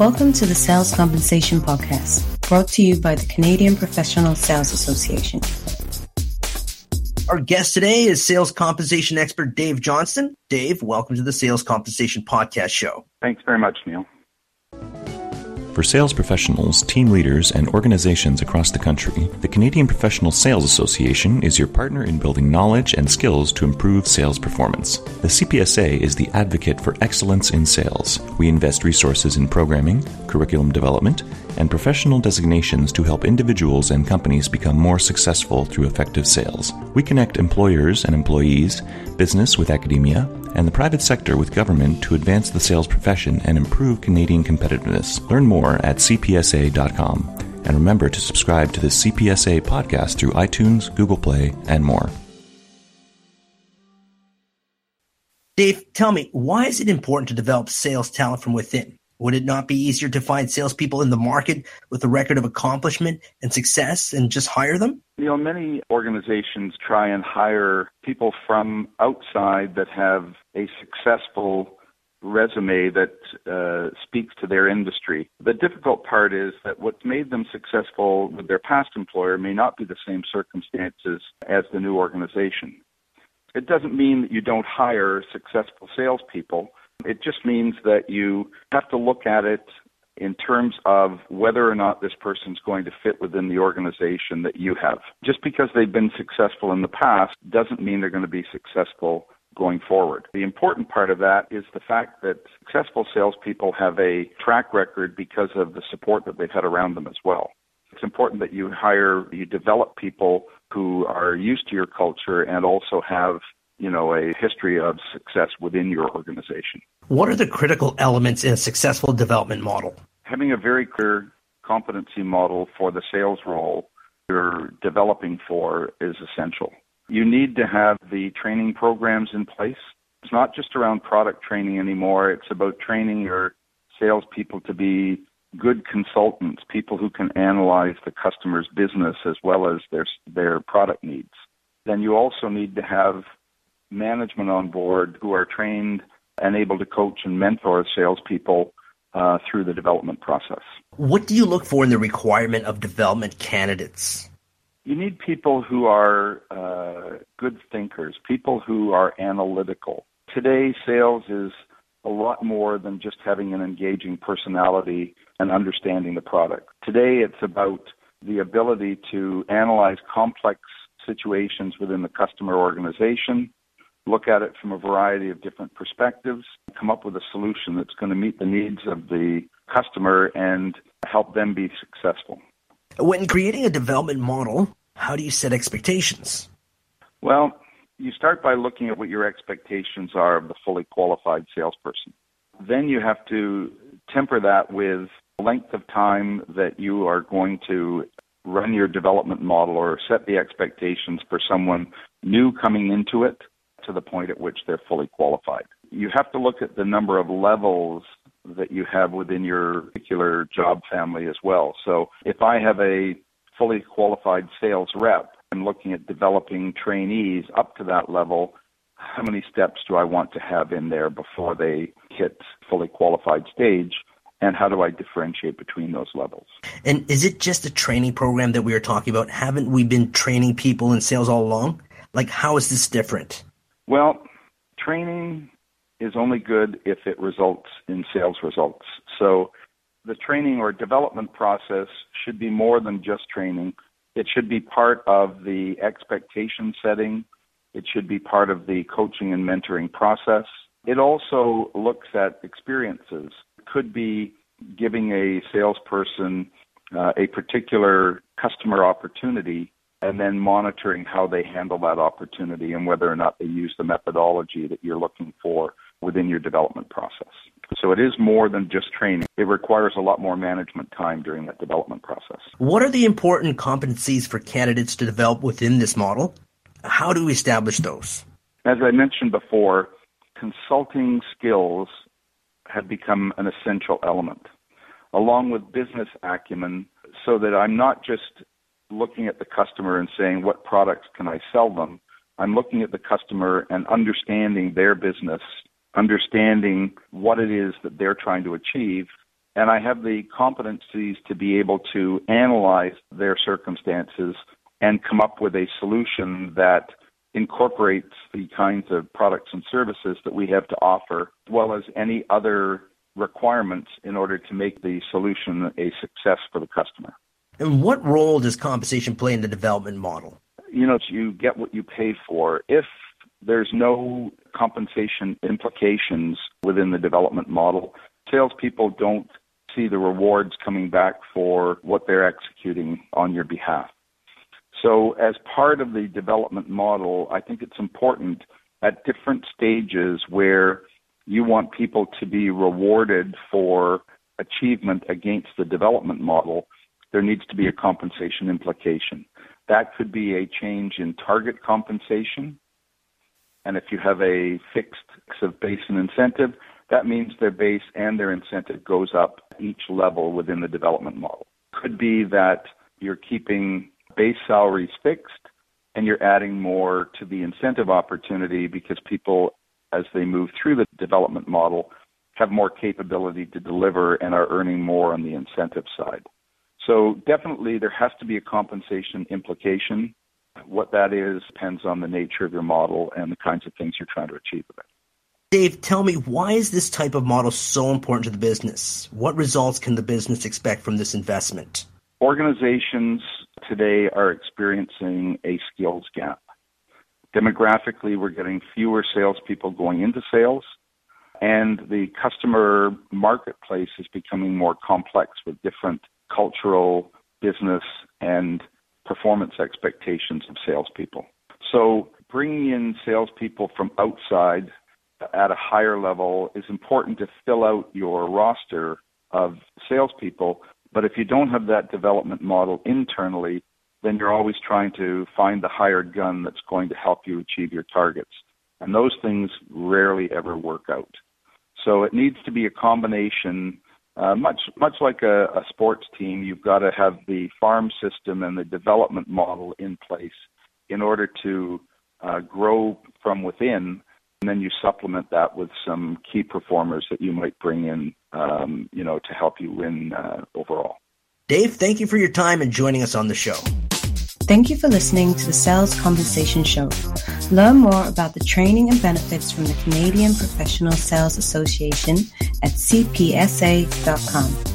Welcome to the Sales Compensation Podcast, brought to you by the Canadian Professional Sales Association. Our guest today is sales compensation expert Dave Johnston. Dave, welcome to the Sales Compensation Podcast Show. Thanks very much, Neil. For sales professionals, team leaders, and organizations across the country, the Canadian Professional Sales Association is your partner in building knowledge and skills to improve sales performance. The CPSA is the advocate for excellence in sales. We invest resources in programming, curriculum development, and professional designations to help individuals and companies become more successful through effective sales. We connect employers and employees, business with academia, and the private sector with government to advance the sales profession and improve Canadian competitiveness. Learn more at cpsa.com. And remember to subscribe to the CPSA podcast through iTunes, Google Play, and more. Dave, tell me, why is it important to develop sales talent from within? Would it not be easier to find salespeople in the market with a record of accomplishment and success and just hire them? You know, many organizations try and hire people from outside that have a successful resume that uh, speaks to their industry. The difficult part is that what's made them successful with their past employer may not be the same circumstances as the new organization. It doesn't mean that you don't hire successful salespeople it just means that you have to look at it in terms of whether or not this person's going to fit within the organization that you have. Just because they've been successful in the past doesn't mean they're going to be successful going forward. The important part of that is the fact that successful salespeople have a track record because of the support that they've had around them as well. It's important that you hire, you develop people who are used to your culture and also have you know, a history of success within your organization. What are the critical elements in a successful development model? Having a very clear competency model for the sales role you're developing for is essential. You need to have the training programs in place. It's not just around product training anymore. It's about training your salespeople to be good consultants, people who can analyze the customer's business as well as their their product needs. Then you also need to have management on board who are trained and able to coach and mentor salespeople uh, through the development process. What do you look for in the requirement of development candidates? You need people who are uh, good thinkers, people who are analytical. Today, sales is a lot more than just having an engaging personality and understanding the product. Today, it's about the ability to analyze complex situations within the customer organization, look at it from a variety of different perspectives, come up with a solution that's going to meet the needs of the customer and help them be successful. When creating a development model, how do you set expectations? Well, you start by looking at what your expectations are of the fully qualified salesperson. Then you have to temper that with the length of time that you are going to run your development model or set the expectations for someone new coming into it to the point at which they're fully qualified. You have to look at the number of levels that you have within your particular job family as well. So if I have a fully qualified sales rep, I'm looking at developing trainees up to that level. How many steps do I want to have in there before they hit fully qualified stage? and how do I differentiate between those levels? And is it just a training program that we are talking about? Haven't we been training people in sales all along? Like, how is this different? Well, training is only good if it results in sales results. So the training or development process should be more than just training. It should be part of the expectation setting. It should be part of the coaching and mentoring process. It also looks at experiences. It could be giving a salesperson uh, a particular customer opportunity and then monitoring how they handle that opportunity and whether or not they use the methodology that you're looking for within your development process. So it is more than just training. It requires a lot more management time during that development process. What are the important competencies for candidates to develop within this model? How do we establish those? As I mentioned before, consulting skills have become an essential element, along with business acumen, so that I'm not just looking at the customer and saying, what products can I sell them? I'm looking at the customer and understanding their business, understanding what it is that they're trying to achieve, and I have the competencies to be able to analyze their circumstances and come up with a solution that incorporates the kinds of products and services that we have to offer, as well as any other requirements in order to make the solution a success for the customer. And what role does compensation play in the development model? You know, you get what you pay for. If there's no compensation implications within the development model, salespeople don't see the rewards coming back for what they're executing on your behalf. So, as part of the development model, I think it's important at different stages where you want people to be rewarded for achievement against the development model, there needs to be a compensation implication. That could be a change in target compensation. And if you have a fixed base and incentive, that means their base and their incentive goes up each level within the development model. Could be that you're keeping base salaries fixed and you're adding more to the incentive opportunity because people, as they move through the development model, have more capability to deliver and are earning more on the incentive side. So definitely there has to be a compensation implication. What that is depends on the nature of your model and the kinds of things you're trying to achieve with it. Dave, tell me, why is this type of model so important to the business? What results can the business expect from this investment? Organizations today are experiencing a skills gap. Demographically, we're getting fewer salespeople going into sales, and the customer marketplace is becoming more complex with different cultural, business, and performance expectations of salespeople. So, bringing in salespeople from outside at a higher level is important to fill out your roster of salespeople. But if you don't have that development model internally, then you're always trying to find the hired gun that's going to help you achieve your targets. And those things rarely ever work out. So it needs to be a combination, uh, much much like a, a sports team. You've got to have the farm system and the development model in place in order to uh, grow from within and then you supplement that with some key performers that you might bring in, um, you know, to help you win uh, overall. Dave, thank you for your time and joining us on the show. Thank you for listening to the Sales Compensation Show. Learn more about the training and benefits from the Canadian Professional Sales Association at cpsa.com.